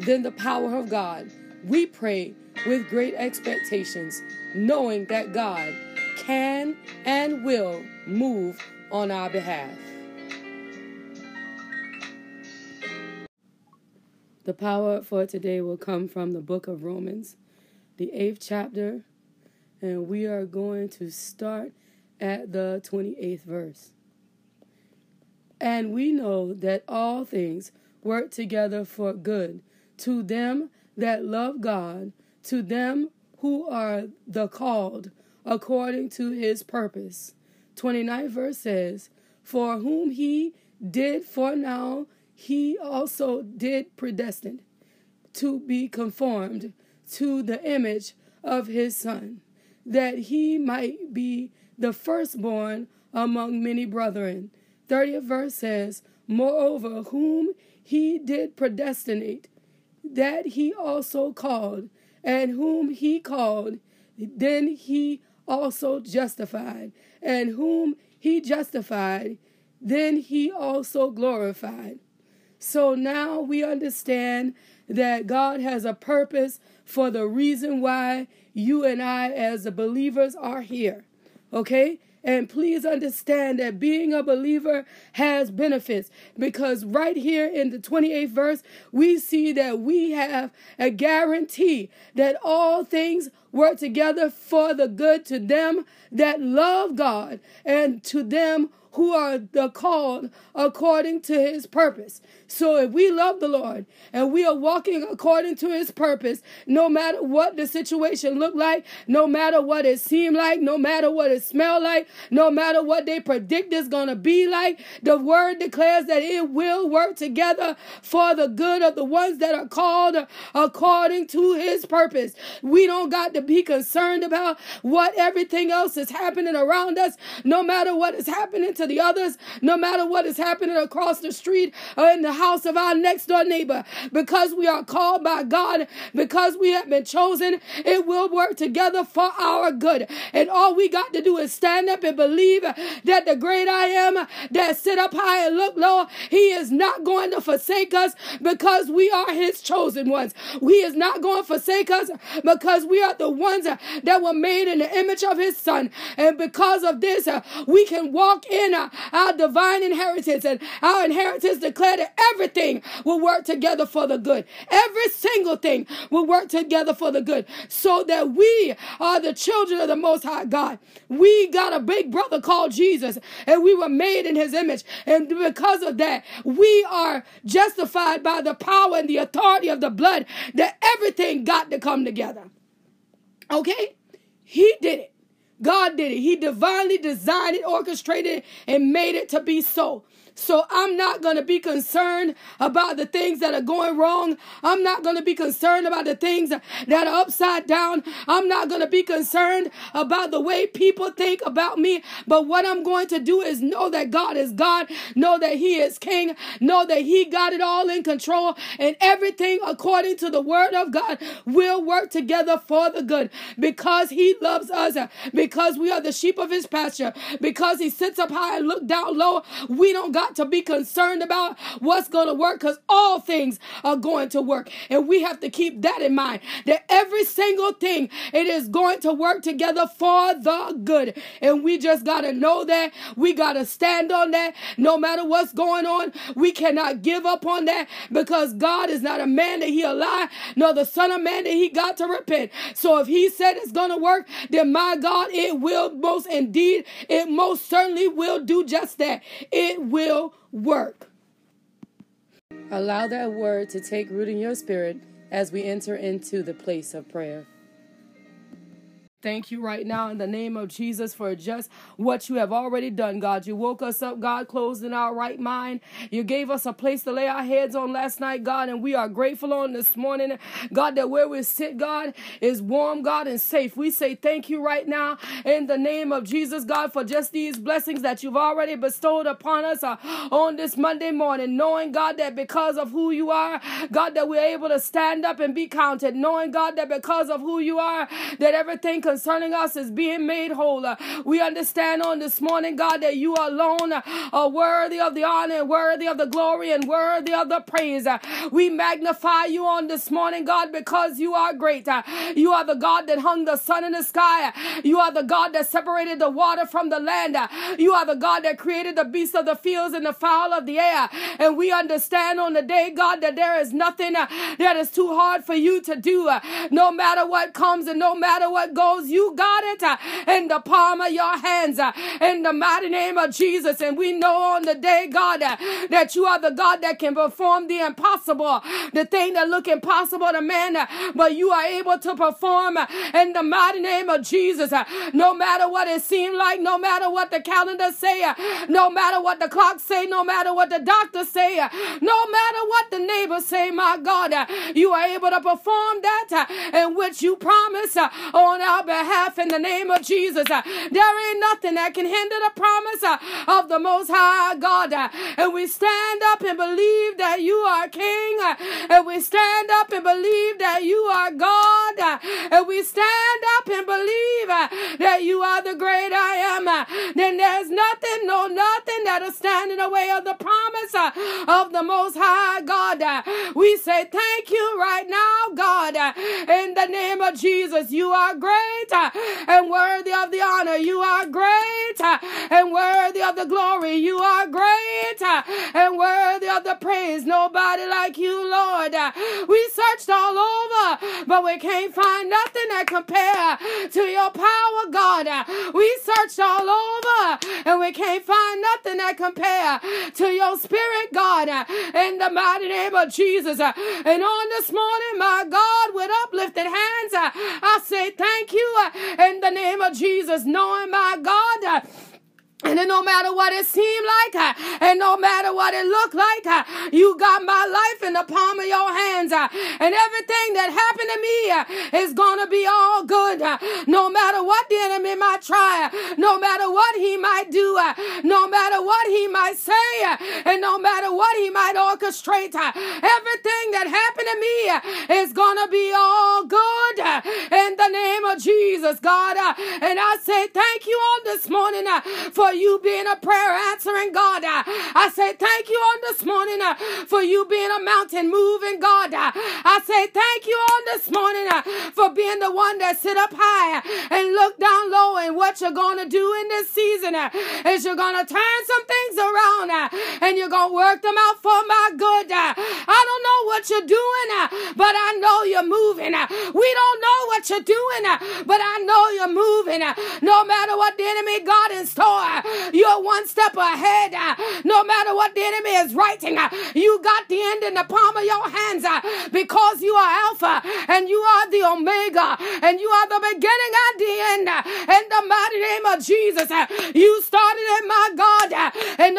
than the power of God. We pray with great expectations, knowing that God can and will move on our behalf. The power for today will come from the book of Romans, the eighth chapter, and we are going to start at the 28th verse. And we know that all things work together for good to them that love God, to them who are the called according to his purpose. 29 verse says, For whom he did foreknow, he also did predestine to be conformed to the image of his Son, that he might be the firstborn among many brethren. 30th verse says, Moreover, whom he did predestinate, that he also called, and whom he called, then he also justified, and whom he justified, then he also glorified. So now we understand that God has a purpose for the reason why you and I, as the believers, are here. Okay? And please understand that being a believer has benefits because right here in the 28th verse, we see that we have a guarantee that all things work together for the good to them that love God and to them who are the called according to his purpose. So if we love the Lord and we are walking according to his purpose, no matter what the situation look like, no matter what it seem like, no matter what it smell like, no matter what they predict is going to be like, the word declares that it will work together for the good of the ones that are called according to his purpose. We don't got to be concerned about what everything else is happening around us, no matter what is happening to the others, no matter what is happening across the street or in the house of our next door neighbor. Because we are called by God, because we have been chosen, it will work together for our good. And all we got to do is stand up and believe that the great I am that sit up high and look low, he is not going to forsake us because we are his chosen ones. He is not going to forsake us because we are the ones that were made in the image of his son. And because of this, we can walk in our divine inheritance and our inheritance declare that everything will work together for the good. Every single thing will work together for the good so that we are the children of the most high God. We got a big brother called Jesus and we were made in his image. And because of that, we are justified by the power and the authority of the blood that everything got to come together. Okay? He did it. God did it. He divinely designed it, orchestrated it, and made it to be so. So I'm not going to be concerned about the things that are going wrong. I'm not going to be concerned about the things that are upside down. I'm not going to be concerned about the way people think about me. But what I'm going to do is know that God is God, know that He is King, know that He got it all in control, and everything according to the Word of God will work together for the good because He loves us, because we are the sheep of His pasture, because He sits up high and look down low. We don't got got to be concerned about what's going to work because all things are going to work. And we have to keep that in mind that every single thing, it is going to work together for the good. And we just got to know that. We got to stand on that no matter what's going on. We cannot give up on that because God is not a man that he'll lie, nor the son of man that he got to repent. So if he said it's going to work, then my God, it will most indeed, it most certainly will do just that. It will will work. Allow that word to take root in your spirit as we enter into the place of prayer. Thank you right now in the name of Jesus for just what you have already done, God. You woke us up, God, closed in our right mind. You gave us a place to lay our heads on last night, God, and we are grateful on this morning, God, that where we sit, God, is warm, God, and safe. We say thank you right now in the name of Jesus, God, for just these blessings that you've already bestowed upon us uh, on this Monday morning, knowing, God, that because of who you are, God, that we're able to stand up and be counted, knowing, God, that because of who you are, that everything concerning us is being made whole. We understand on this morning, God, that you alone are worthy of the honor, worthy of the glory, and worthy of the praise. We magnify you on this morning, God, because you are great. You are the God that hung the sun in the sky. You are the God that separated the water from the land. You are the God that created the beasts of the fields and the fowl of the air. And we understand on the day, God, that there is nothing that is too hard for you to do. No matter what comes and no matter what goes, knows you got it uh, in the palm of your hands uh, in the mighty name of Jesus. And we know on the day, God, uh, that you are the God that can perform the impossible, the thing that look impossible to man, uh, but you are able to perform uh, in the mighty name of Jesus. Uh, no matter what it seems like, no matter what the calendar say, no matter what the clock say, no matter what the doctor say, no matter what the neighbors say, my God, you are able to perform that in which you promise on our behalf in the name of Jesus. Uh, there ain't nothing that can hinder the promise uh, of the Most High God. Uh, and we stand up and believe that you are King. Uh, and we stand up and believe that you are God. Uh, and we stand up and believe uh, that you are the great I am. Then there's nothing, no nothing that'll stand in the way of the promise of the Most High God. We say thank you right now, God. In the name of Jesus, you are great great and worthy of the honor. You are great and worthy of the glory. You are great and worthy of the praise. Nobody like you, Lord. We searched all over, but we can't find nothing that compare to your power, God. We searched all over and we can't find nothing that compare to your spirit, God. In the mighty name of Jesus. And on this morning, my God, with uplifted hands, I say thank you in the name of Jesus, knowing my God and no matter what it seemed like, uh, and no matter what it looked like, uh, you got my life in the palm of your hands. Uh, and everything that happened to me uh, is gonna be all good. Uh, no matter what the enemy might try, uh, no matter what he might do, no matter what he might say, and no matter what he might orchestrate, everything that happened to me is gonna be all good in the name of Jesus, God. And I say thank you on this morning for for you being a prayer answering God. Uh, I say thank you on this morning uh, for you being a mountain moving God. Uh, I say thank you on this morning uh, for being the one that sit up high and look down low. And what you're going to do in this season uh, is you're going to turn some things around uh, and you're going to work them out for my good. I don't know what you're doing, but I know you're moving. We don't know what you're doing, but I know you're moving. No matter what the enemy got in store, you're one step ahead. Uh, no matter what the enemy is writing, uh, you got the end in the palm of your hands uh, because you are Alpha and you are the Omega and you are the beginning and the end. In the mighty name of Jesus, you started it, my God.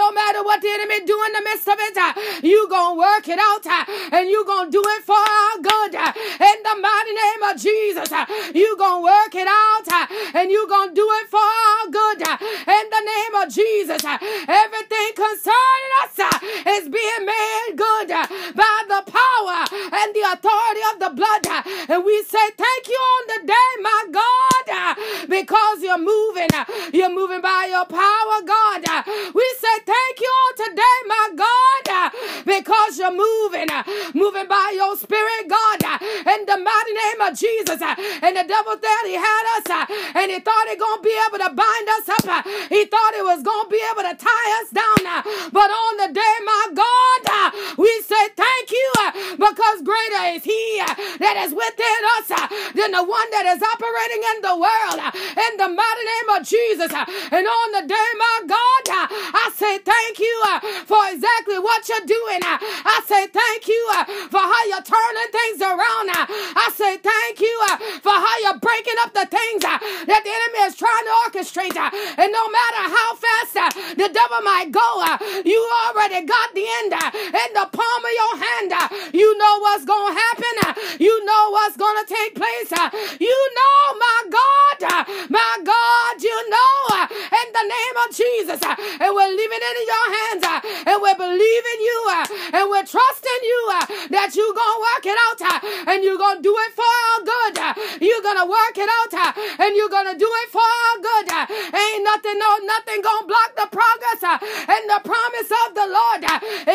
No matter what the enemy do in the midst of it, uh, you gonna work it out uh, and you gonna do it for our good. Uh, in the mighty name of Jesus, you gonna work it out and you gonna do it for our good. In the name of Jesus. Everything concerning us is being made good by the power and the authority of the blood. And we say thank you on the day, my God, because you're moving. You're moving by your power, God. We say thank you on today, my God, you're moving, uh, moving by your spirit, God, uh, in the mighty name of Jesus. Uh, and the devil thought he had us, and he thought he gonna be able to bind us up. He thought he was to be able to tie us down. But on the day, my God, we say thank you because greater is He that is within us than the one that is operating in the world. In the mighty name of Jesus. And on the day, my God, I say thank you for exactly what you're doing. I say thank you uh, for how you're turning things around. Uh. I say thank you uh, for how you're breaking up the things that the enemy is trying to orchestrate. And no matter how fast the devil might go, you already got the end in the palm of your hand. You know what's going to happen. You know what's going to take place. You know, my God, my God, you know, the name of Jesus. Uh, and we're leaving it in your hands. Uh, and we're believing you. Uh, and we're trusting you that you're going to work it out. And you're going to do it for our good. You're going to work it out. And you're going to do it for our good. Ain't nothing, no, nothing going to block the progress and the promise of the Lord.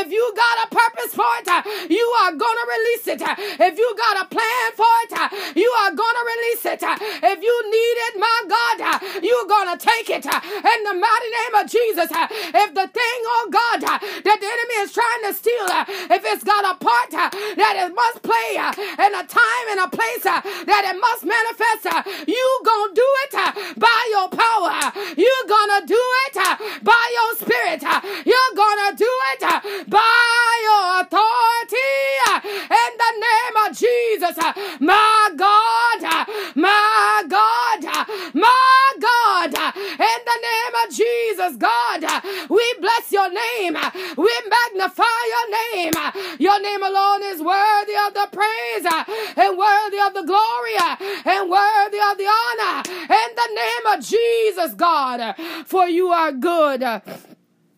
If you got a purpose for it, you are going to release it. If you got a plan for it, you are going to release it. If you need it, my God, you're going to take it. In the mighty name of Jesus, uh, if the thing, oh God, uh, that the enemy is trying to steal, uh, if it's got a part that it must play in a time and a place that it must manifest, you to do it by your power. You're going to do it by your spirit. You're to do it by your authority in the name of Jesus. My God, We magnify your name. Your name alone is worthy of the praise and worthy of the glory and worthy of the honor. In the name of Jesus, God, for you are good.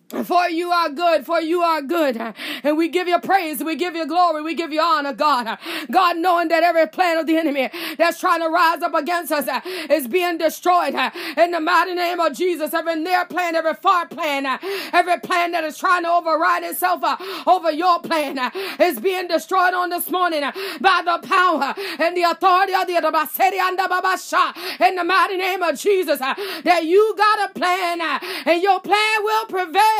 For you are good, for you are good. And we give you praise, we give you glory, we give you honor, God. God, knowing that every plan of the enemy that's trying to rise up against us is being destroyed. In the mighty name of Jesus, every near plan, every far plan, every plan that is trying to override itself uh, over your plan uh, is being destroyed on this morning by the power and the authority of the in the mighty name of Jesus. Uh, that you got a plan and your plan will prevail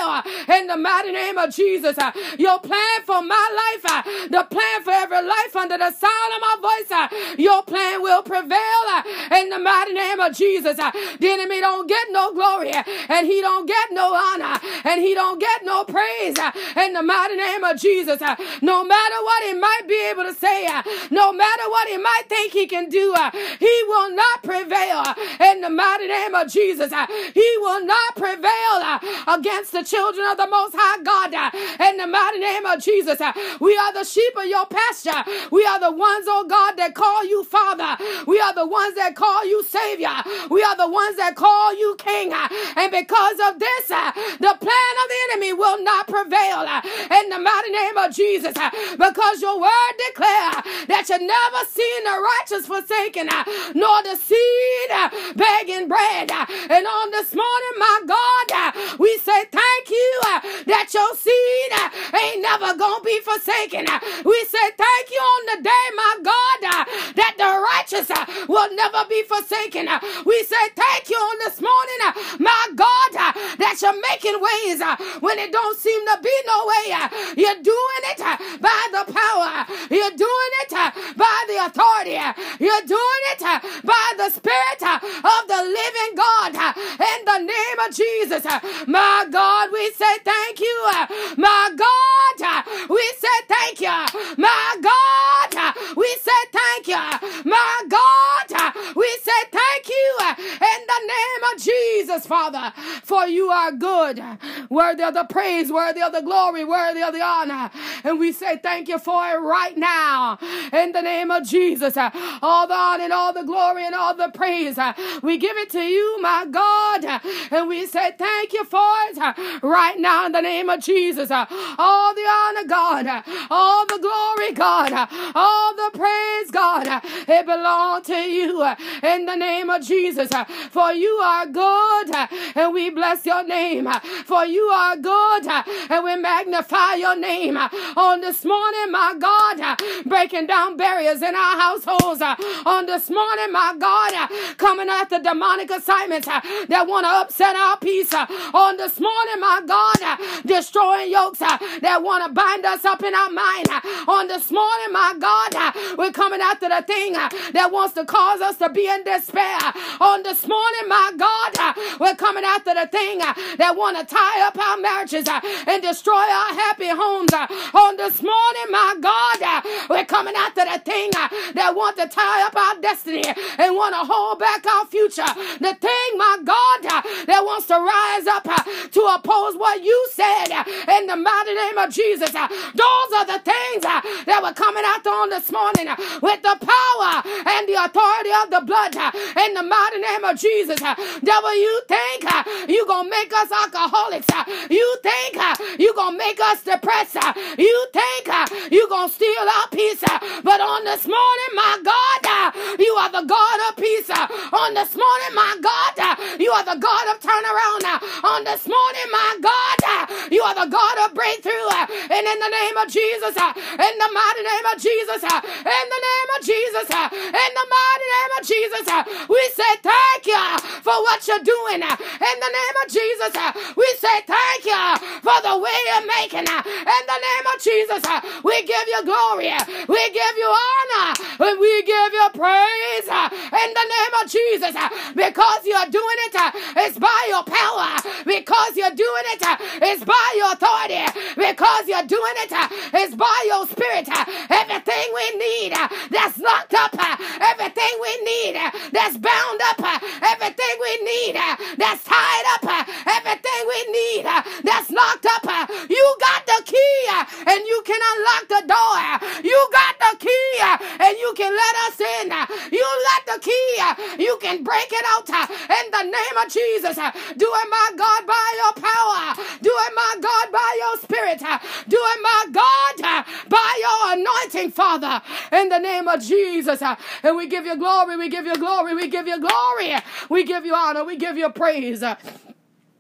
in the mighty name of Jesus. Uh, your plan for my life, uh, the plan for every life under the sound of my voice, uh, your plan will prevail uh, in the mighty name of Jesus. Uh, the enemy don't get no glory uh, and he don't get no honor and he don't get no praise in the mighty name of Jesus. No matter what he might be able to say, no matter what he might think he can do, he will not prevail in the mighty name of Jesus. He will not prevail against the children of the Most High God. Uh, in the mighty name of Jesus, uh, we are the sheep of your pasture. We are the ones, oh God, that call you Father. We are the ones that call you Savior. We are the ones that call you King. Uh, and because of this, the plan of the enemy will not prevail. In the mighty name of Jesus, because your word declare that you never seen the righteous forsaken, nor the seed begging bread. And on this morning, my God, we say thank thank you uh, that your seed uh, ain't never gonna be forsaken. Uh, we say thank you on the day, my God, righteous uh, will never be forsaken. Uh, we say thank you on this morning, uh, my God, that you're making ways when it don't seem to be no way. You're doing it by the power. You're doing it by the authority. You're doing it by the Spirit of the living God. In the name of Jesus, my God. We say thank you. My God, we say thank you. My God, you. My God, we say thank you in the name of Jesus, Father, for you are good, worthy of the praise, worthy of the glory, worthy of the honor. And we say thank you for it right now in the name of Jesus. All the honor and all the glory and all the praise, we give it to you, my God. And we say thank you for it right now in the name of Jesus. All the honor, God, all the glory, God, all the praise, God, it belongs to you in the name of Jesus. For you are good and we bless your name. For you are good and we magnify your name. On this morning, my God, breaking down barriers in our households. On this morning, my God, coming after demonic assignments that want to upset our peace. On this morning, my God, destroying yokes that want to bind us up in our mind. On this morning, my God, we're coming after the thing that wants to cause us to be in despair. On this morning, my God, uh, we're coming after the thing uh, that want to tie up our marriages uh, and destroy our happy homes. On this morning, my God, we're coming after the thing that want to tie up our destiny and want to hold back our future. The thing, my God, that wants to rise up to oppose what you said in the mighty name of Jesus. Those are the things that were coming after on this morning with the power and the authority of the blood in the mighty name of Jesus. Uh, devil, you think uh, you gonna make us alcoholics? Uh, you think you gonna make us depressed? You think you gonna steal our peace? But on this morning, my God, you are the God of peace. On this morning, my God, you are the God of turnaround. On this morning, my God, you are the God of breakthrough. And in the name of Jesus, in the mighty name of Jesus, in the name of Jesus, in the mighty name of Jesus, we say thank you for what you're doing. In the name of Jesus, we say thank you for the way you're making. In the name of Jesus, we give you glory, we give you honor, we give you praise. In the name of Jesus, because you're doing it, it's by your power. Because you're doing it, it's by your authority. Because you're doing it, it's by your spirit. Everything we need that's locked up, everything we need that's bound up, Uh, everything we need uh, that's tied up, uh, everything we need that's locked up. You got the key uh, and you can unlock the door. You got the key uh, and you can let us in. You got the key. Uh, you can break it out in the name of Jesus. Do it, my God, by your power. Do it, my God, by your spirit. Do it, my God, by your anointing, Father, in the name of Jesus. And we give you glory. We give you glory. We give you glory. We give you honor. We give you praise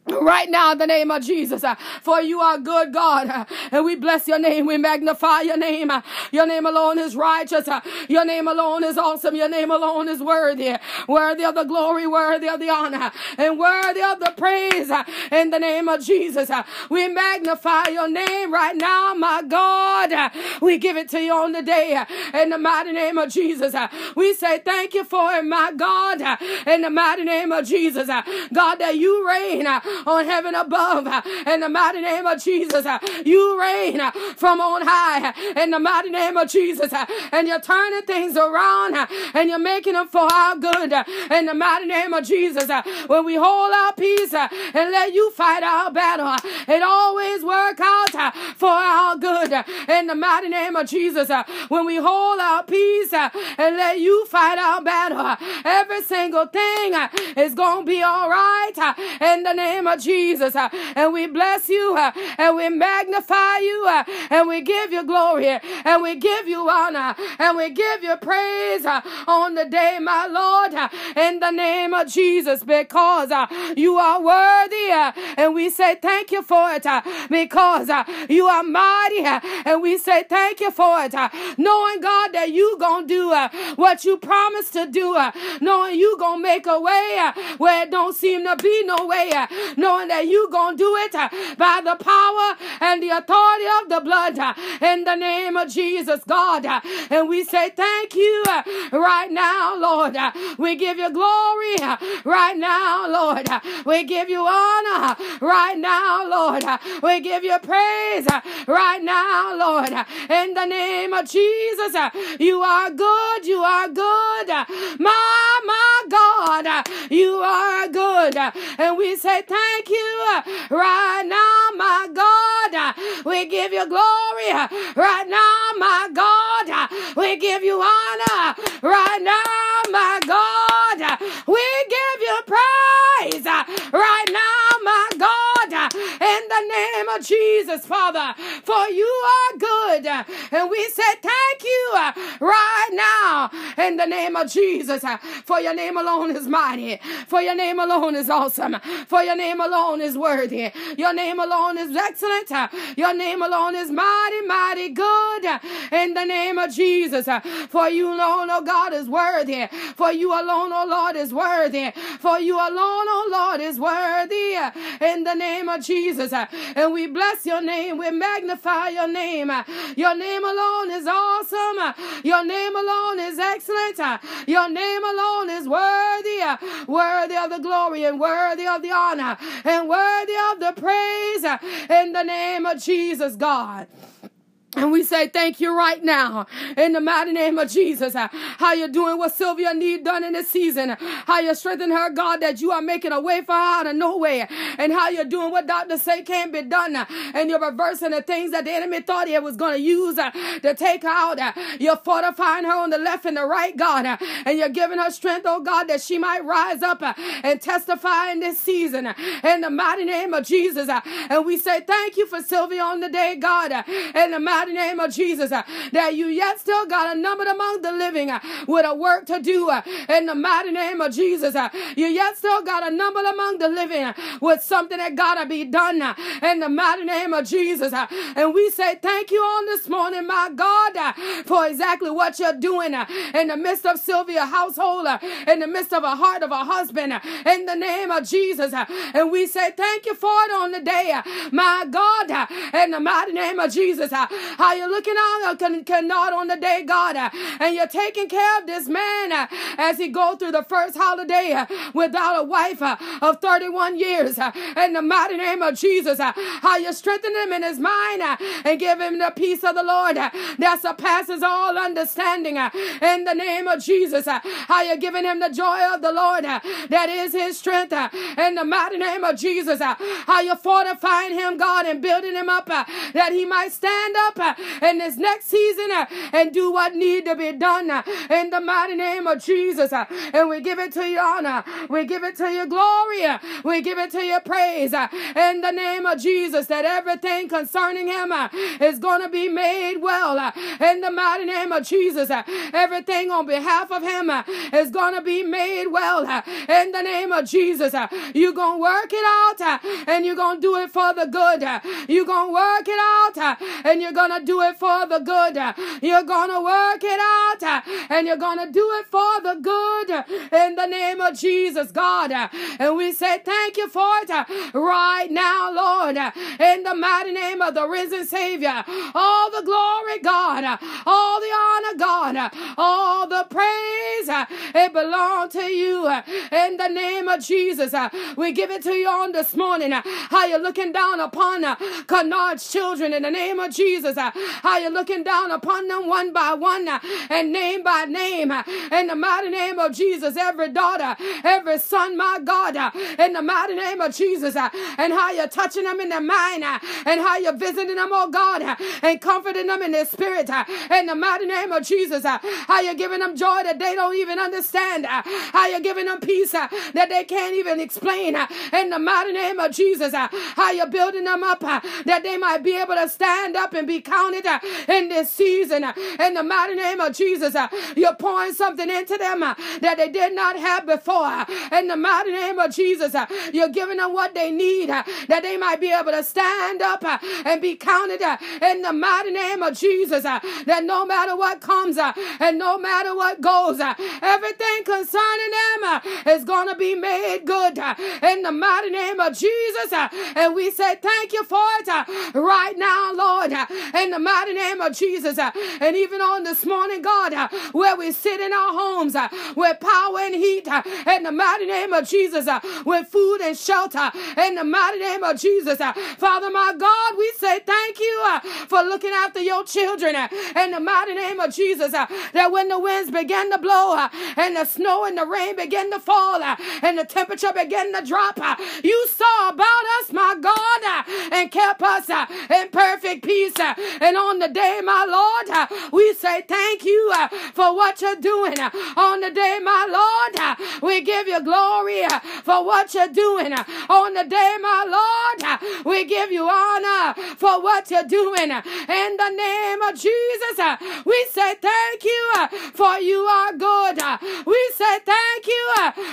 right now in the name of Jesus. Uh, for you are good, God. Uh, and we bless your name. We magnify your name. Uh, your name alone is righteous. Uh, your name alone is awesome. Your name alone is worthy. Worthy of the glory, worthy of the honor, and worthy of the praise uh, in the name of Jesus. Uh, we magnify your name right now, my God. We give it to you on the day in the mighty name of Jesus. We say thank you for it, my God, in the mighty name of Jesus. God, that you reign on heaven above in the mighty name of Jesus. You reign from on high in the mighty name of Jesus. And you're turning things around and you're making them for our good in the mighty name of Jesus. When we hold our peace and let you fight our battle, it always works out Uh, for our good in the mighty name of Jesus. Uh, when we hold our peace uh, and let you fight our battle, every single thing is going to be all right in the name of Jesus. Uh, and we bless you uh, and we magnify you uh, and we give you glory and we give you honor and we give you praise on the day, my Lord, in the name of Jesus, because you are worthy and we say thank you for it because you are mighty uh, and we say thank you for it. Uh, knowing, God, that you going to do uh, what you promised to do, knowing you going to make a way where it don't seem to be no way, knowing that you going to do it uh, by the power and the authority of the blood uh, in the name of Jesus, God. Uh, and we say thank you right now, Lord. We give you glory right now, Lord. We give you honor right now, Lord. We give you praise Uh, right now, Lord. In the name of Jesus, uh, you are good. You are good. My, my God, you are good. And we say thank thank you uh, right now, my God. We give you glory right now, my God. We give you honor right now, my God. We give you praise right now, my God. In the of Jesus, Father, for you are good. And we say thank you uh, right now in the name of Jesus. Uh, for your name alone is mighty. For your name alone is awesome. For your name alone is worthy. Your name alone is excellent. Uh, your name alone is mighty, mighty good. In the name of Jesus. For you alone, oh God, is worthy. For you alone, oh Lord, is worthy. For you alone, oh Lord, is worthy. In the name of Jesus. And we bless your name. We magnify your name. Your name alone is awesome. Your name alone is excellent. Your name alone is worthy. Worthy of the glory and worthy of the honor and worthy of the praise in the name of Jesus, God. And we say thank you right now in the mighty name of Jesus. Uh, how you doing what Sylvia need done in this season. How you strengthen her, God, that you are making a way for her out of nowhere. And how you're doing what doctors say can't be done. Uh, and you're reversing the things that the enemy thought he was going to use uh, to take her out. You're fortifying her on the left and the right, God. And you're giving her strength, oh God, that she might rise up and testify in this season. In the mighty name of Jesus. And we say thank you for Sylvia on the day, God. In the mighty mighty name of Jesus, uh, that you yet still got a number among the living uh, with a work to do uh, in the mighty name of Jesus. Uh, you yet still got a number among the living uh, with something that gotta be done uh, in the mighty name of Jesus. And we say thank you on this morning, my God, for exactly what you're doing in the midst of Sylvia household, in the midst of a heart of a husband, in the name of Jesus. And we say thank you for it on the day, my God, in the mighty name of Jesus. Uh, how you're looking on uh, can, cannot on the day, God, uh, and you're taking care of this man uh, as he go through the first holiday uh, without a wife uh, of 31 years. Uh, in the mighty name of Jesus, how you strengthen him in his mind and give him the peace of the Lord that surpasses all understanding. In the name of Jesus, how you're giving him the joy of the Lord that is his strength. In the mighty name of Jesus, how you're fortifying him, God, and building him up that he might stand up Uh, in this next season uh, and do what need to be done uh, in the mighty name of Jesus. Uh, and we give it to you honor. We give it to you glory. Uh, we give it to you praise uh, in the name of Jesus that everything concerning him is going to be made well in the mighty name of Jesus. Everything on behalf of him is going to be made well in the name of Jesus. You're going to work it out and you're going to do it for the good. You're going to work it out and you're going to do it for the good. You're going to work it out and you're going to do it for the good in the name of Jesus, God. And we say thank you for it right now, Lord, in the mighty name of the risen Savior. All the glory, God, all the honor, God, all the praise, it belongs to you in the name of Jesus. We give it to you on this morning. How you looking down upon Kinard's children in the name of Jesus. Uh, how you looking down upon them one by one uh, and name by name. Uh, in the mighty name of Jesus, every daughter, every son, my God, uh, in the mighty name of Jesus, uh, and how you're touching them in their mind, uh, and how you're visiting them, oh God, and comforting them in their spirit, in the mighty name of Jesus, how you're giving them joy that they don't even understand, how you're giving them peace that they can't even explain, in the mighty name of Jesus, how you're building them up that they might be able to stand up and be counted uh, in this season. Uh, in the mighty name of Jesus, uh, you're pouring something into them uh, that they did not have before. Uh, in the mighty name of Jesus, uh, you're giving them what they need that they might be able to stand up and be counted in the mighty name of Jesus. That no matter what comes and no matter what goes, everything concerning them is going to be made good in the mighty name of Jesus. And we say thank you for it right now, Lord in the mighty name of Jesus. Uh, and even on this morning, God, uh, where we sit in our homes uh, with power and heat uh, in the mighty name of Jesus, uh, with food and shelter in the mighty name of Jesus. Uh, Father, my God, we say thank you for looking after your children in the mighty name of Jesus. That when the winds begin to blow and the snow and the rain begin to fall and the temperature begin to drop, you saw about us, my God, and kept us in perfect peace and on the day, my Lord, uh, we say thank you uh, for what you're doing. Uh, on the day, my Lord, uh, we give you glory uh, for what you're doing. Uh, on the day, my Lord, we give you honor for what you're doing. In the name of Jesus, we say thank you for you are good. We say thank you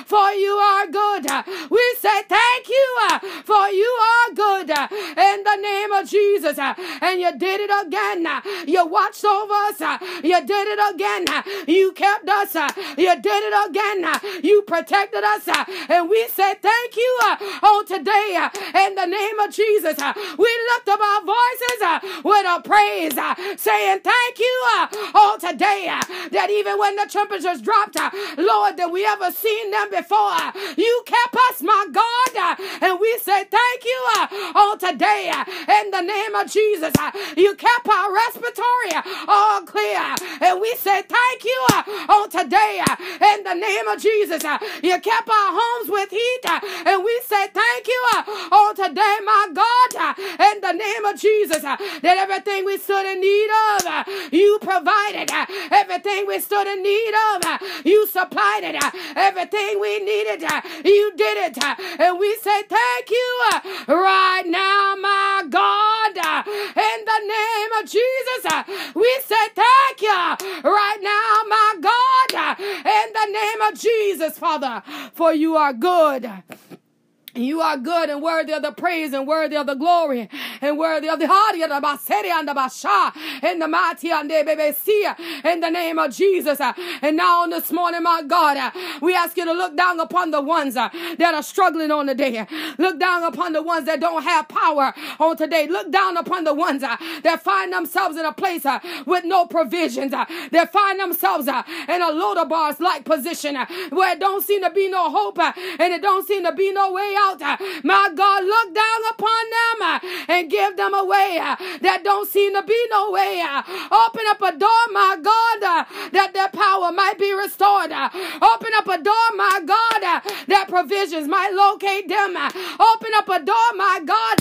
for you are good. We say thank you for you are good. In the name of Jesus. And you did it again. You watched over us. You did it again. You kept us. You did it again. You protected us. And we say thank you uh, on today. Uh, in the name of Jesus. Uh, we lift up our voices with a praise, saying thank you on today. That even when the temperatures dropped, Lord, that we ever seen them before, you kept us, my God. And we say thank you on today. In the name of Jesus. You kept our respiratory all clear. And we say thank you uh, on today uh, in the name of Jesus. Uh, you kept our homes with heat. And we say thank you on today, my God, in the name of Jesus. That everything we stood in need of, you provided. Everything we stood in need of, you supplied it. Everything we needed, you did it. And we say thank you right now, my God, in the name of Jesus. Uh, we say thank you right now, my God, uh, in the name of Jesus, Father, for you are good. You are good and worthy of the praise and worthy of the glory and worthy of the and the baseri and the basha and the mighty and the bebesia in the name of Jesus. And now on this morning, my God, we ask you to look down upon the ones that are struggling on the day. Look down upon the ones that don't have power on today. Look down upon the ones that find themselves in a place with no provisions. That find themselves in a Lo-debar's like position where it don't seem to be no hope and it don't seem to be no way out out. My God, look down upon them uh, and give them a way uh, that don't seem to be no way. Uh. Open up a door, my God, that their power might be restored. Open up a door, my God, that provisions might locate them. Open up a door, my God,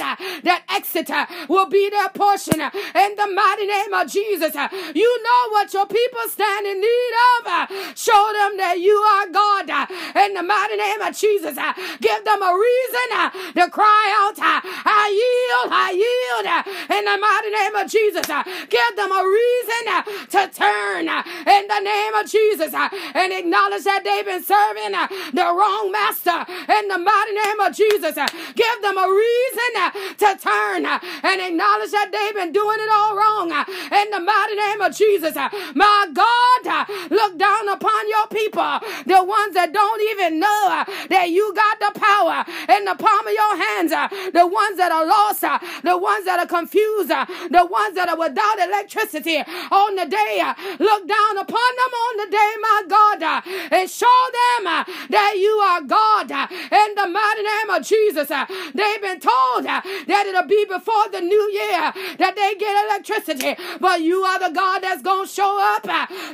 exit uh, will be their portion. Uh, in the mighty name of Jesus, uh. you know what your people stand in need of. Show them that you are God. In the mighty name of Jesus, give them a reason uh, to cry out, uh, I yield, I yield uh, in the mighty name of Jesus. Give them a reason to turn in the name of Jesus and acknowledge that they've been serving the wrong master in the mighty name of Jesus. Give them a reason to turn Uh, and acknowledge that they've been doing it all wrong uh, in the mighty name of Jesus. Uh, my God, look down upon your people, the ones that don't even know that you got the power in the palm of your hands. Uh, the ones that are lost, uh, the ones that are confused, uh, the ones that are without electricity on the day. Look down upon them on the day, my God, and show them that you are God in the mighty name of Jesus. They've been told that it'll be before the new year that they get electricity, but you are the God that's going to show up.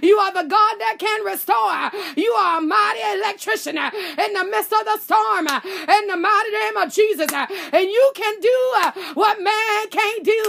You are the God that can restore. You are a mighty electrician in the midst of the storm, in the mighty name of Jesus. And you can do what man can't do.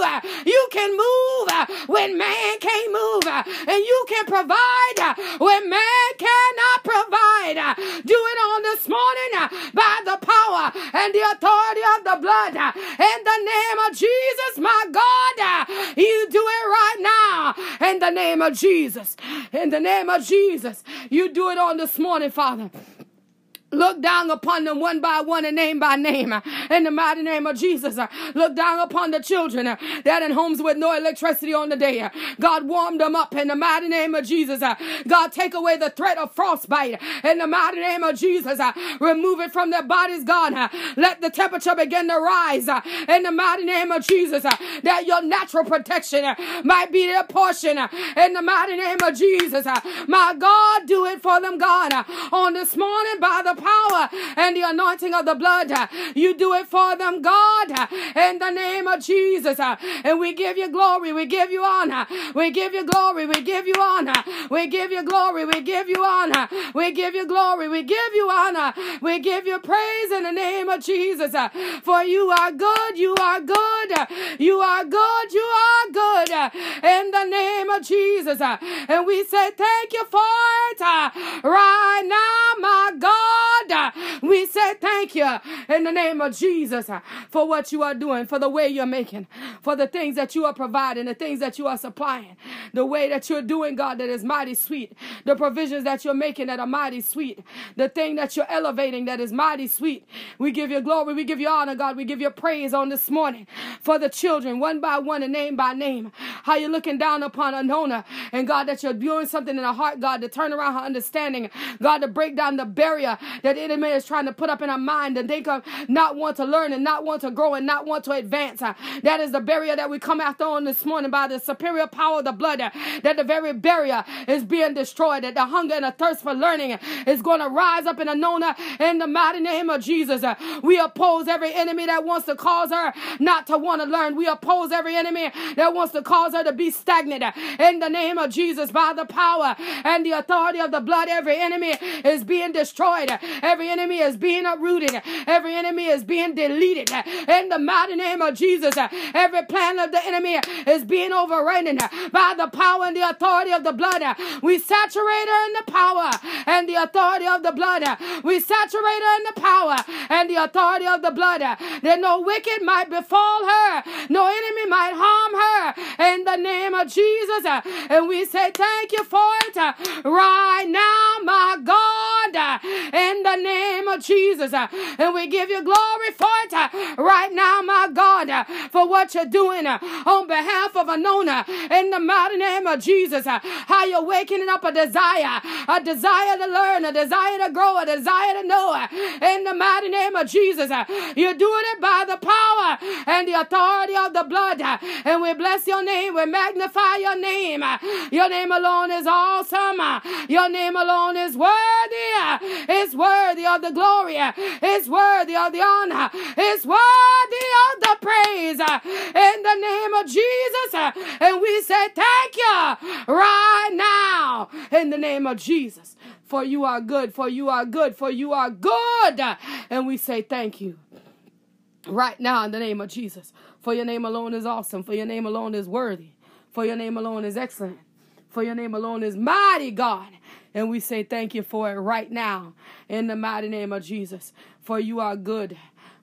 You can move when man can't move. And you can provide when man cannot provide. Do it on this morning by the power and the authority of the blood. In the name of Jesus, my God, you do it right now. In the name of Jesus. In the name of Jesus. You do it on this morning, Father. Look down upon them one by one and name by name in the mighty name of Jesus. Look down upon the children that in homes with no electricity on the day. God warm them up in the mighty name of Jesus. God take away the threat of frostbite in the mighty name of Jesus. Remove it from their bodies, God. Let the temperature begin to rise in the mighty name of Jesus. That your natural protection might be their portion in the mighty name of Jesus. My God, do it for them, God, on this morning by the power and the anointing of the blood. You do it for them, God, in the name of Jesus. And we give you glory. We give you honor. We give you glory. We give you honor. We give you glory. We give you honor. We give you glory. We give you honor. We give you praise in the name of Jesus. For you are good. You are good. You are good. You are good. In the name of Jesus. And we say thank you for it right now, my God. We say thank you in the name of Jesus for what you are doing, for the way you're making, for the things that you are providing, the things that you are supplying, the way that you're doing, God, that is mighty sweet, the provisions that you're making that are mighty sweet, the thing that you're elevating that is mighty sweet. We give you glory, we give you honor, God, we give you praise on this morning for the children, one by one and name by name. How you're looking down upon Anona, and God, that you're doing something in her heart, God, to turn around her understanding, God, to break down the barrier that the enemy is trying to put up in our mind and think of not want to learn and not want to grow and not want to advance. Uh, that is the barrier that we come after on this morning by the superior power of the blood, uh, that the very barrier is being destroyed, that the hunger and the thirst for learning is going to rise up in Anona uh, in the mighty name of Jesus. We oppose every enemy that wants to cause her not to want to learn. We oppose every enemy that wants to cause her to be stagnant in the name of Jesus by the power and the authority of the blood. Every enemy is being destroyed. Every enemy is being uprooted. Every enemy is being deleted in the mighty name of Jesus. Every plan of the enemy is being overridden by the power and the authority of the blood. We saturate her in the power and the authority of the blood. We saturate her in the power and the authority of the blood. That no wicked might befall her, no enemy might harm her in the name of Jesus. And we say thank you for it right now, my God, in the name of Jesus. Uh, and we give you glory for it uh, right now, my God, uh, for what you're doing on behalf of Anona in the mighty name of Jesus. How you're waking up a desire, a desire to learn, a desire to grow, a desire to know in the mighty name of Jesus. You're doing it by the power and the authority of the blood. And we bless your name. We magnify your name. Your name alone is awesome. Your name alone is worthy. It's worthy of the glory. It's worthy of the honor. It's worthy of the praise. In the name of Jesus. And we say thank you right now. In the name of Jesus. For you are good. For you are good. For you are good. And we say thank you right now in the name of Jesus. For your name alone is awesome. For your name alone is worthy. For your name alone is excellent. For your name alone is mighty God. And we say thank you for it right now in the mighty name of Jesus. For you are good.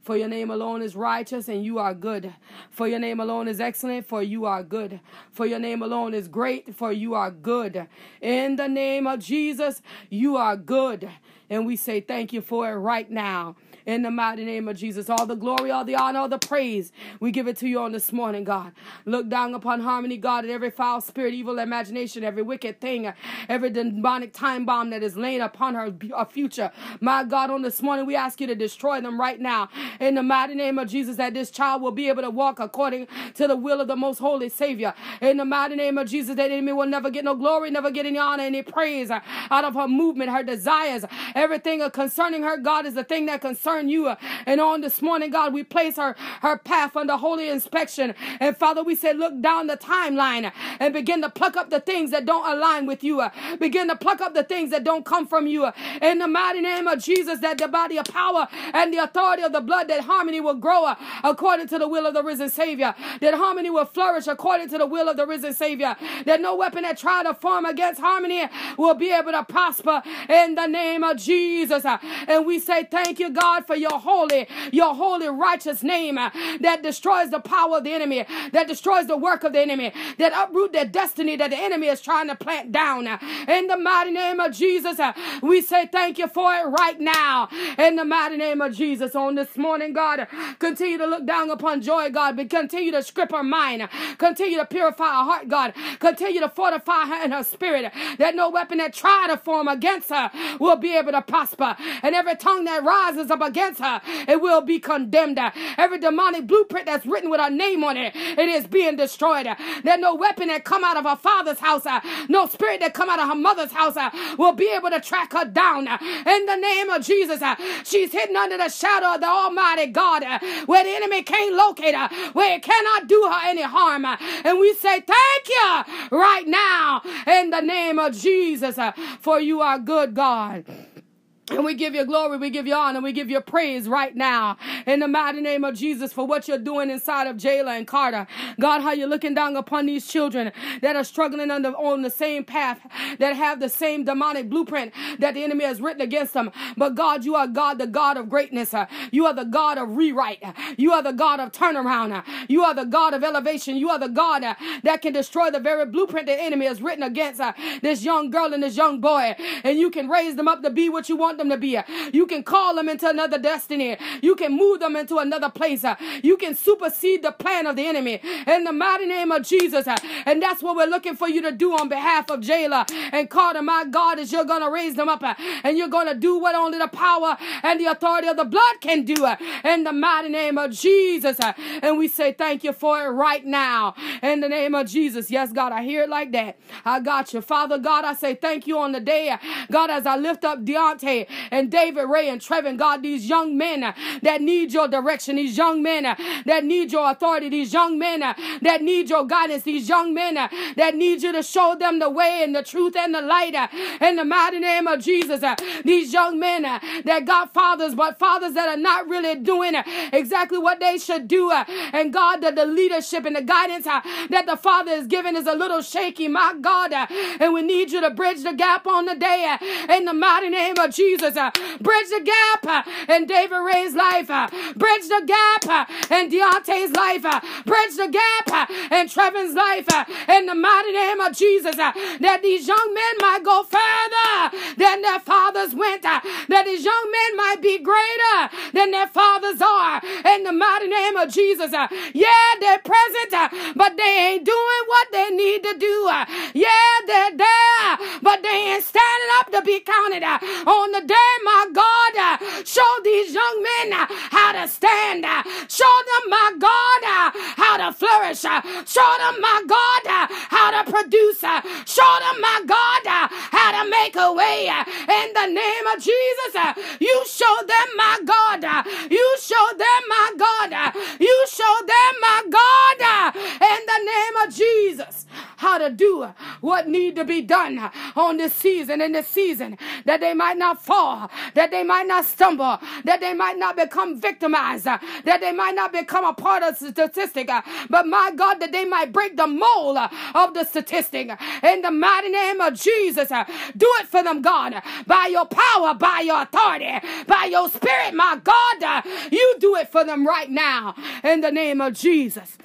For your name alone is righteous and you are good. For your name alone is excellent, for you are good. For your name alone is great, for you are good. In the name of Jesus, you are good. And we say thank you for it right now in the mighty name of Jesus. All the glory, all the honor, all the praise, we give it to you on this morning, God. Look down upon Harmani, God, and every foul spirit, evil imagination, every wicked thing, every demonic time bomb that is laying upon her future. My God, on this morning, we ask you to destroy them right now in the mighty name of Jesus, that this child will be able to walk according to the will of the most holy Savior. In the mighty name of Jesus, that enemy will never get no glory, never get any honor, any praise uh, out of her movement, her desires, everything concerning her, God, is the thing that concerns you. And on this morning, God, we place her, her path under holy inspection. And Father, we say, look down the timeline and begin to pluck up the things that don't align with you. Begin to pluck up the things that don't come from you. In the mighty name of Jesus, that the body of power and the authority of the blood, that Harmani will grow according to the will of the risen Savior. That Harmani will flourish according to the will of the risen Savior. That no weapon that try to form against Harmani will be able to prosper in the name of Jesus. And we say, thank you, God, for your holy, your holy righteous name uh, that destroys the power of the enemy, that destroys the work of the enemy, that uproot the destiny that the enemy is trying to plant down. Uh, in the mighty name of Jesus, uh, we say thank you for it right now. In the mighty name of Jesus, on this morning, God, continue to look down upon joy, God, but continue to script her mind, continue to purify her heart, God, continue to fortify her in her spirit, that no weapon that try to form against her will be able to prosper, and every tongue that rises up against against her, it will be condemned. Every demonic blueprint that's written with her name on it, it is being destroyed. There's no weapon that come out of her father's house, no spirit that come out of her mother's house will be able to track her down. In the name of Jesus, she's hidden under the shadow of the Almighty God, where the enemy can't locate her, where it cannot do her any harm. And we say thank you right now in the name of Jesus, for you are good, God. And we give you glory, we give you honor, we give you praise right now in the mighty name of Jesus for what you're doing inside of Jayla and Carter. God, how you're looking down upon these children that are struggling under, on the same path, that have the same demonic blueprint that the enemy has written against them. But God, you are God, the God of greatness. You are the God of rewrite. You are the God of turnaround. You are the God of elevation. You are the God that can destroy the very blueprint the enemy has written against uh, this young girl and this young boy. And you can raise them up to be what you want want them to be. You can call them into another destiny. You can move them into another place. You can supersede the plan of the enemy in the mighty name of Jesus. And that's what we're looking for you to do on behalf of Jayla and Carter. My God, is you're going to raise them up and you're going to do what only the power and the authority of the blood can do in the mighty name of Jesus. And we say thank you for it right now in the name of Jesus. Yes, God, I hear it like that. I got you. Father God, I say thank you on the day, God, as I lift up Deante and David Ray and Trevin, God, these young men that need your direction, these young men that need your authority, these young men that need your guidance, these young men that need you to show them the way and the truth and the light in the mighty name of Jesus. These young men that got fathers, but fathers that are not really doing exactly what they should do. And God, that the leadership and the guidance that the Father is giving is a little shaky, my God. And we need you to bridge the gap on the day in the mighty name of Jesus. Jesus. Uh, bridge the gap uh, in David Ray's life. Uh, bridge the gap uh, in Deante's life. Uh, bridge the gap uh, in Trevin's life. In the mighty name of Jesus. That these young men might go further than their fathers went. That these young men might be greater than their fathers are. In the mighty name of Jesus. Yeah, they're present, but they ain't doing what they need to do. Yeah, they're there, but they ain't standing up to be counted on the day, my God, uh, show these young men uh, how to stand. Uh, show them, my God, uh, how to flourish. Uh, show them, my God, uh, how to produce. Show them, my God, how to make a way. In the name of Jesus, you show them, my God. You show them, my God. You show them, my God, in the name of Jesus, how to do what need to be done on this season, in this season, that they might not fall that they might not stumble, that they might not become victimized, that they might not become a part of the statistic, but my God, that they might break the mold of the statistic. In the mighty name of Jesus, do it for them, God, by your power, by your authority, by your spirit, my God, you do it for them right now. In the name of Jesus.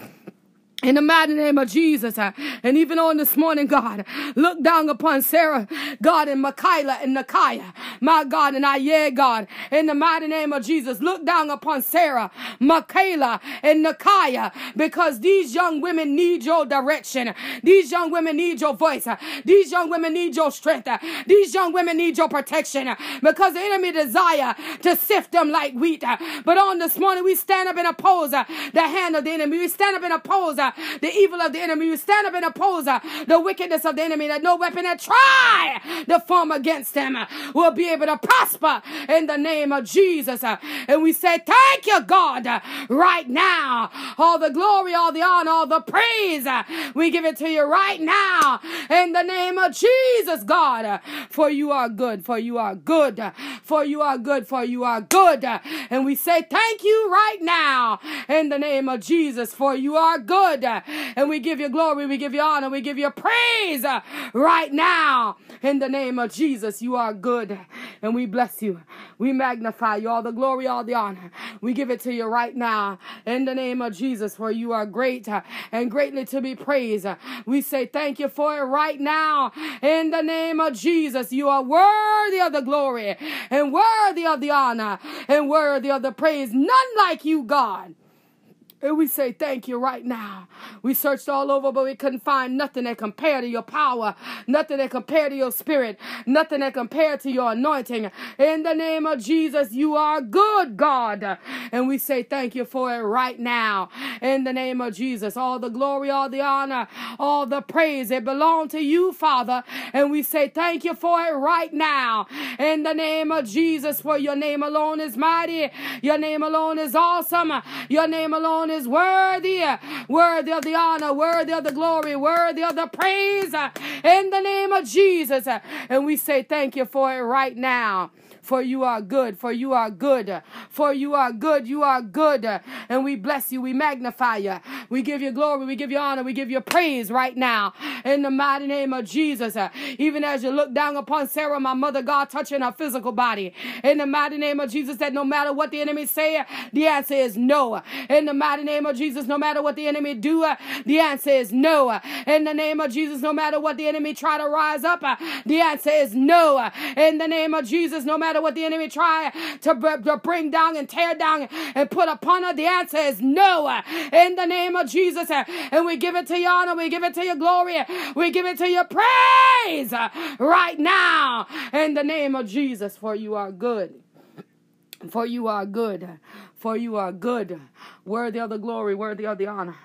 In the mighty name of Jesus, uh, and even on this morning, God, look down upon Sara, God, and Makayla and Nakya, my God, and I, yeah, God, in the mighty name of Jesus, look down upon Sara, Makayla, and Nakya, because these young women need your direction. These young women need your voice. These young women need your strength. These young women need your protection, because the enemy desire to sift them like wheat. But on this morning, we stand up and oppose the hand of the enemy. We stand up and oppose the evil of the enemy. You stand up and oppose uh, the wickedness of the enemy, that no weapon that try to form against him uh, will be able to prosper in the name of Jesus. Uh, and we say, Thank you, God, right now. All the glory, all the honor, all the praise, we give it to you right now in the name of Jesus, God. For you are good, for you are good, for you are good, for you are good. And we say, Thank you right now in the name of Jesus, for you are good good. And we give you glory, we give you honor, we give you praise uh, right now. In the name of Jesus, you are good. And we bless you. We magnify you. All the glory, all the honor. We give it to you right now. In the name of Jesus, for you are great uh, and greatly to be praised. We say thank you for it right now. In the name of Jesus, you are worthy of the glory and worthy of the honor and worthy of the praise. None like you, God. And we say thank you right now. We searched all over, but we couldn't find nothing that compared to your power, nothing that compared to your spirit, nothing that compared to your anointing. In the name of Jesus, you are good, God. And we say thank you for it right now. In the name of Jesus, all the glory, all the honor, all the praise, it belong to you, Father. And we say thank you for it right now. In the name of Jesus, for your name alone is mighty. Your name alone is awesome. Your name alone is worthy, worthy of the honor, worthy of the glory, worthy of the praise in the name of Jesus. And we say thank you for it right now for you are good, for you are good, for you are good, you are good. And we bless you, we magnify you, we give you glory, we give you honor, we give you praise right now in the mighty name of Jesus. Even as you look down upon Sara, my mother, God, touching her physical body, in the mighty name of Jesus, that no matter what the enemy say, the answer is no. In the mighty name of Jesus, no matter what the enemy do, the answer is no. In the name of Jesus, no matter what the enemy try to rise up, the answer is no. In the name of Jesus, no matter what the enemy try to, to bring down and tear down and put upon her, the answer is no. In the name of Jesus, uh, and we give it to your honor, we give it to your glory, uh, we give it to your praise uh, right now. In the name of Jesus, for you are good. For you are good. For you are good. Worthy of the glory, worthy of the honor,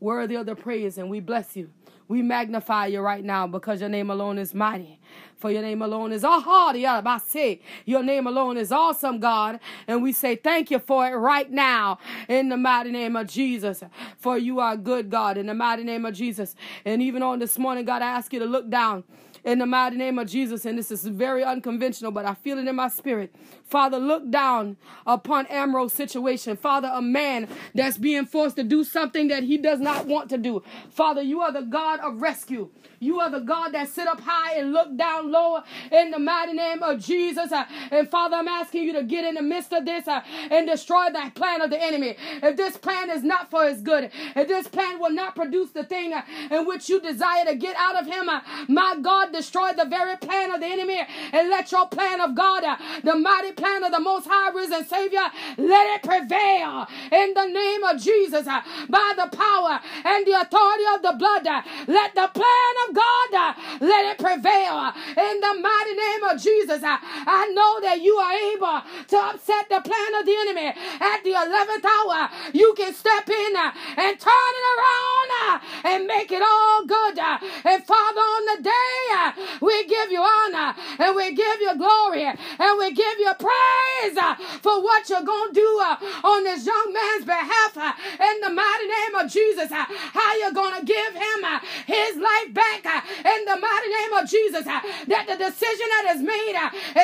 worthy of the praise, and we bless you. We magnify you right now because your name alone is mighty. For your name alone is hard. Your name alone is awesome, God. And we say thank you for it right now in the mighty name of Jesus. For you are good, God, in the mighty name of Jesus. And even on this morning, God, I ask you to look down in the mighty name of Jesus. And this is very unconventional, but I feel it in my spirit. Father, look down upon Amro's situation. Father, a man that's being forced to do something that he does not want to do. Father, you are the God of rescue. You are the God that sit up high and look down lower in the mighty name of Jesus. Uh, and Father, I'm asking you to get in the midst of this uh, and destroy that plan of the enemy. If this plan is not for his good, if this plan will not produce the thing uh, in which you desire to get out of him, my God, destroy the very plan of the enemy and let your plan of God, the mighty plan of the most high risen Savior, let it prevail in the name of Jesus by the power and the authority of the blood. Let the plan of God, uh, let it prevail in the mighty name of Jesus. Uh, I know that you are able to upset the plan of the enemy at the 11th hour. You can step in uh, and turn it around and make it all good. And Father, on the day, uh, we give you honor and we give you glory and we give you praise uh, for what you're going to do uh, on this young man's behalf in the mighty name of Jesus. How you're going to give him his life back in the mighty name of Jesus that the decision that is made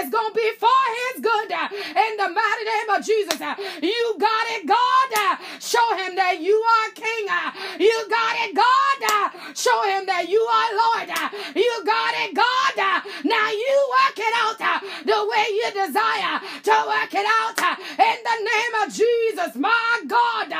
is going to be for his good in the mighty name of Jesus. You got it, God. Show him that you are king. You got it, God. Show him that you are Lord. You got it, God. Now you work it out the way you desire to work it out in the name of Jesus, my God.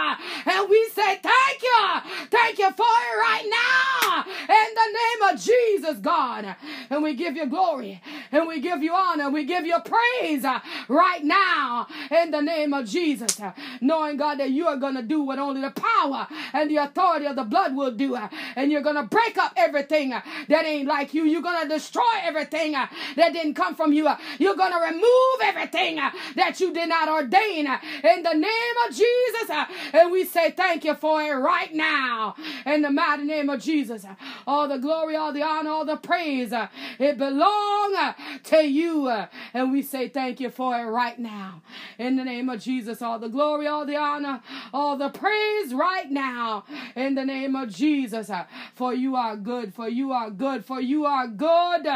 And we say thank you. Thank you for it right now in the name of Jesus, God. And we give you glory and we give you honor we give you praise uh, right now in the name of Jesus. Knowing, God, that you are going to do what only the power and the authority of the blood will do. Uh, and you're going to break up everything uh, that ain't like you. You're going to destroy everything uh, that didn't come from you. Uh. You're going to remove everything uh, that you did not ordain in the name of Jesus. And we say thank you for it right now in the mighty name of Jesus. All the glory all the honor, all the praise. Uh, it belong uh, to you. Uh, and we say thank you for it right now. In the name of Jesus, all the glory, all the honor, all the praise right now. In the name of Jesus. For you are good, for you are good, for you are good,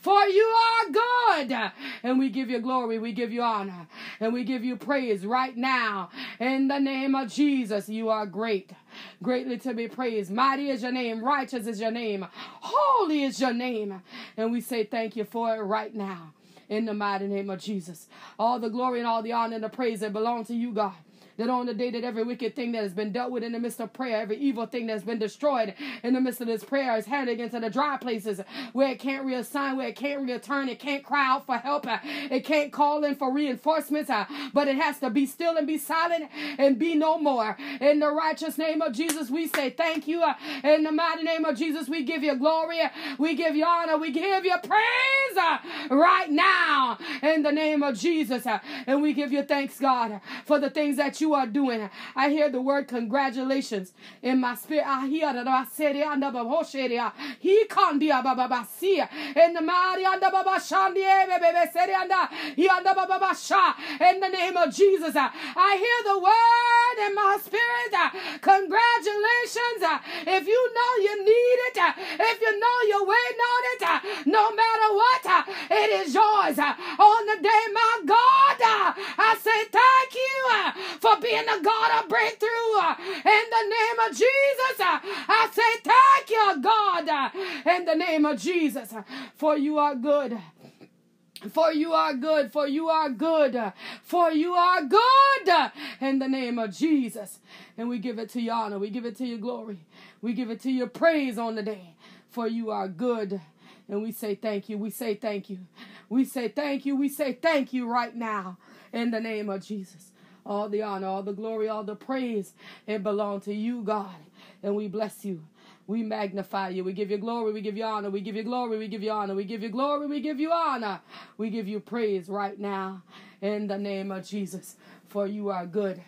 for you are good. And we give you glory, we give you honor, and we give you praise right now. In the name of Jesus, you are great greatly to be praised. Mighty is your name, righteous is your name, holy is your name. And we say thank you for it right now. In the mighty name of Jesus. All the glory and all the honor and the praise that belong to you, God that on the day that every wicked thing that has been dealt with in the midst of prayer, every evil thing that's been destroyed in the midst of this prayer is handed into the dry places where it can't reassign, where it can't return, it can't cry out for help, uh, it can't call in for reinforcements, uh, but it has to be still and be silent and be no more. In the righteous name of Jesus, we say thank you. Uh, in the mighty name of Jesus, we give you glory, we give you honor, we give you praise right now in the name of Jesus. And we give you thanks, God, for the things that you are doing. I hear the word congratulations in my spirit. Ah, I hear that I said it under Baba ah, He can't be a Baba see in the mighty under Baba Shandi under he under Baba Sha in the name of Jesus. Ah, I hear the word in my spirit. Congratulations. If you know you need it, if you know you're waiting on it, no matter what, it is yours on the day, my God. I say thank you for being the God of breakthrough uh, in the name of Jesus. Uh, I say thank you, God, uh, in the name of Jesus, for you are good. For you are good, for you are good, for you are good in the name of Jesus. And we give it to your honor, we give it to your glory, we give it to your praise on the day, for you are good. And we say thank you, we say thank you, we say thank you, we say thank you right now in the name of Jesus. All the honor, all the glory, all the praise, it belong to you, God. And we bless you. We magnify you. We give you glory. We give you honor. We give you glory. We give you honor. We give you glory. We give you honor. We give you praise right now in the name of Jesus. For you are good.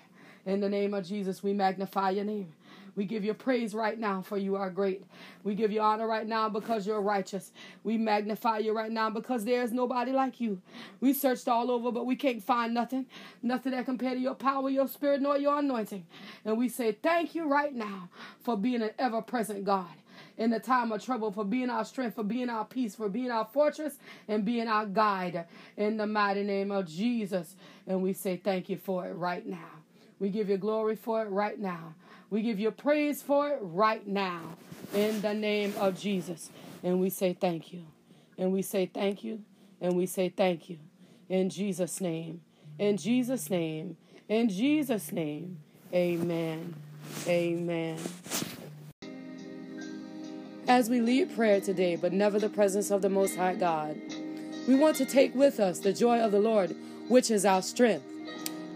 In the name of Jesus, we magnify your name. We give you praise right now for you are great. We give you honor right now because you're righteous. We magnify you right now because there is nobody like you. We searched all over, but we can't find nothing. Nothing that compare to your power, your spirit, nor your anointing. And we say thank you right now for being an ever present God in the time of trouble, for being our strength, for being our peace, for being our fortress, and being our guide in the mighty name of Jesus. And we say thank you for it right now. We give you glory for it right now. We give you praise for it right now in the name of Jesus. And we say thank you. And we say thank you. And we say thank you. In Jesus' name. In Jesus' name. In Jesus' name. Amen. Amen. As we lead prayer today, but never the presence of the Most High God, we want to take with us the joy of the Lord, which is our strength,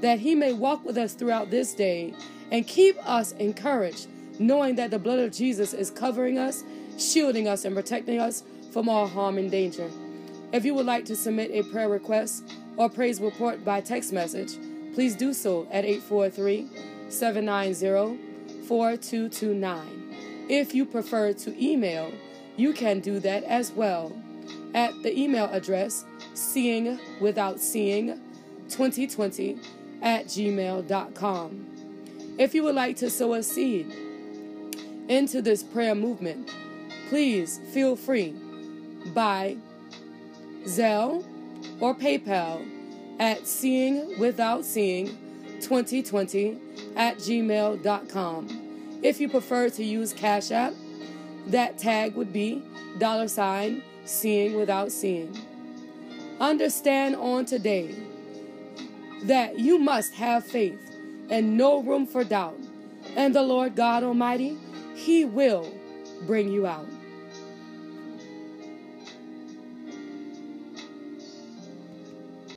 that He may walk with us throughout this day and keep us encouraged, knowing that the blood of Jesus is covering us, shielding us, and protecting us from all harm and danger. If you would like to submit a prayer request or praise report by text message, please do so at 843 790 4229. If you prefer to email, you can do that as well at the email address seeing without seeing 2020 at gmail.com. If you would like to sow a seed into this prayer movement, please feel free by Zelle or PayPal at seeing without seeing 2020 at gmail.com. If you prefer to use Cash App, that tag would be dollar sign seeing without seeing. Understand on today that you must have faith and no room for doubt. And the Lord God Almighty, He will bring you out.